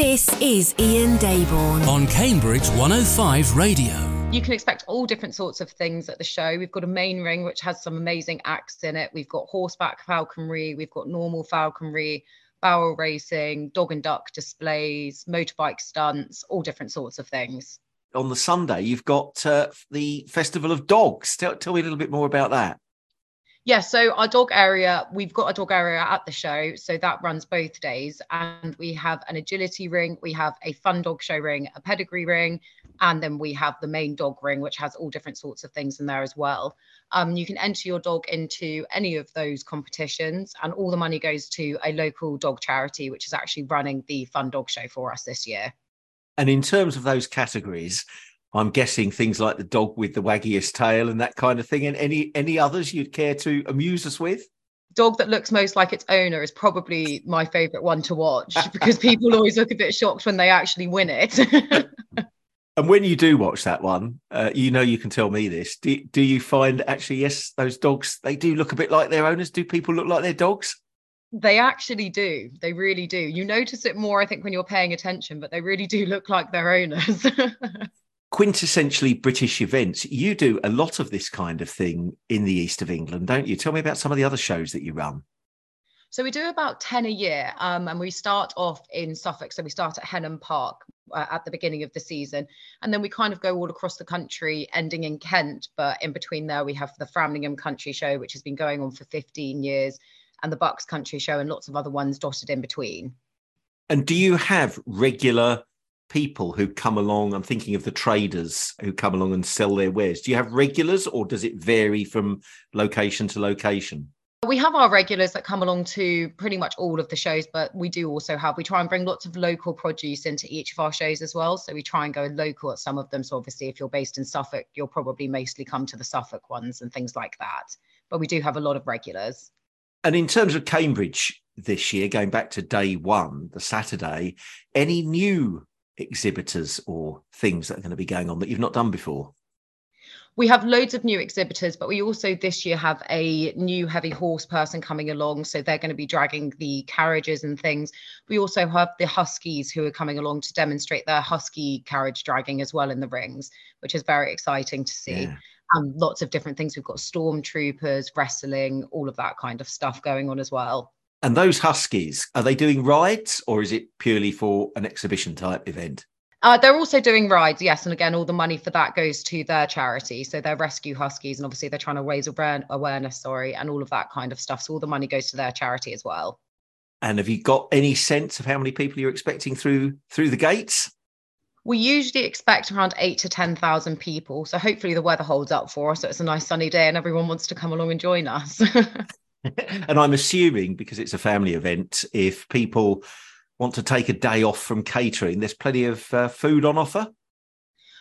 This is Ian Daborn on Cambridge 105 Radio. You can expect all different sorts of things at the show. We've got a main ring which has some amazing acts in it. We've got horseback falconry, we've got normal falconry, barrel racing, dog and duck displays, motorbike stunts, all different sorts of things. On the Sunday, you've got uh, the Festival of Dogs. Tell, tell me a little bit more about that. Yeah, so our dog area, we've got a dog area at the show. So that runs both days. And we have an agility ring, we have a fun dog show ring, a pedigree ring, and then we have the main dog ring, which has all different sorts of things in there as well. Um, you can enter your dog into any of those competitions, and all the money goes to a local dog charity, which is actually running the fun dog show for us this year. And in terms of those categories, I'm guessing things like the dog with the waggiest tail and that kind of thing. And any any others you'd care to amuse us with? Dog that looks most like its owner is probably my favorite one to watch because people always look a bit shocked when they actually win it. and when you do watch that one, uh, you know you can tell me this. Do, do you find actually yes, those dogs they do look a bit like their owners? Do people look like their dogs? They actually do. They really do. You notice it more, I think, when you're paying attention, but they really do look like their owners quintessentially British events. You do a lot of this kind of thing in the east of England, don't you? Tell me about some of the other shows that you run. So we do about 10 a year um, and we start off in Suffolk. So we start at Henham Park uh, at the beginning of the season. And then we kind of go all across the country, ending in Kent. But in between there, we have the Framlingham Country Show, which has been going on for 15 years, and the Bucks Country Show, and lots of other ones dotted in between. And do you have regular people who come along? I'm thinking of the traders who come along and sell their wares. Do you have regulars or does it vary from location to location? We have our regulars that come along to pretty much all of the shows, but we do also have, we try and bring lots of local produce into each of our shows as well. So we try and go local at some of them. So obviously, if you're based in Suffolk, you'll probably mostly come to the Suffolk ones and things like that. But we do have a lot of regulars. And in terms of Cambridge this year, going back to day one, the Saturday, any new exhibitors or things that are going to be going on that you've not done before? We have loads of new exhibitors, but we also this year have a new heavy horse person coming along. So they're going to be dragging the carriages and things. We also have the Huskies who are coming along to demonstrate their Husky carriage dragging as well in the rings, which is very exciting to see. Yeah. Um, lots of different things. We've got stormtroopers, wrestling, all of that kind of stuff going on as well. And those Huskies, are they doing rides or is it purely for an exhibition type event? Uh, they're also doing rides, yes. And again, all the money for that goes to their charity. So they're rescue huskies, and obviously they're trying to raise awareness, sorry, and all of that kind of stuff. So all the money goes to their charity as well. And have you got any sense of how many people you're expecting through through the gates? We usually expect around eight to ten thousand people. So hopefully the weather holds up for us. So it's a nice sunny day, and everyone wants to come along and join us. and I'm assuming because it's a family event, if people want to take a day off from catering, there's plenty of uh, food on offer.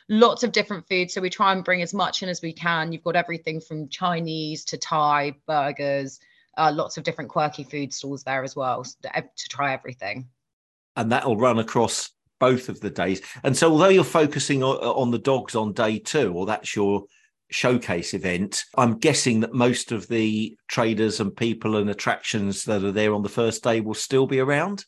Lots of different food. So we try and bring as much in as we can. You've got everything from Chinese to Thai, burgers, uh, lots of different quirky food stalls there as well to try everything. And that'll run across both of the days. And so, although you're focusing on, on the dogs on day two, or that's your showcase event. I'm guessing that most of the traders and people and attractions that are there on the first day will still be around.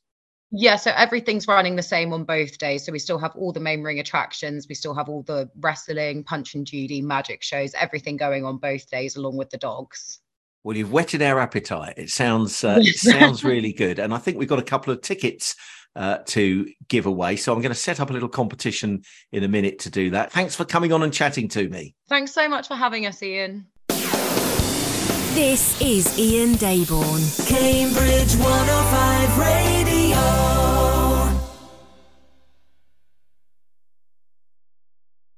Yeah, so everything's running the same on both days. So we still have all the main ring attractions, we still have all the wrestling, punch and Judy, magic shows, everything going on both days along with the dogs. Well, you've whetted our appetite. It sounds uh, it sounds really good, and I think we've got a couple of tickets uh, to give away. So I'm going to set up a little competition in a minute to do that. Thanks for coming on and chatting to me. Thanks so much for having us, Ian. This is Ian Daborn, Cambridge 105 Radio.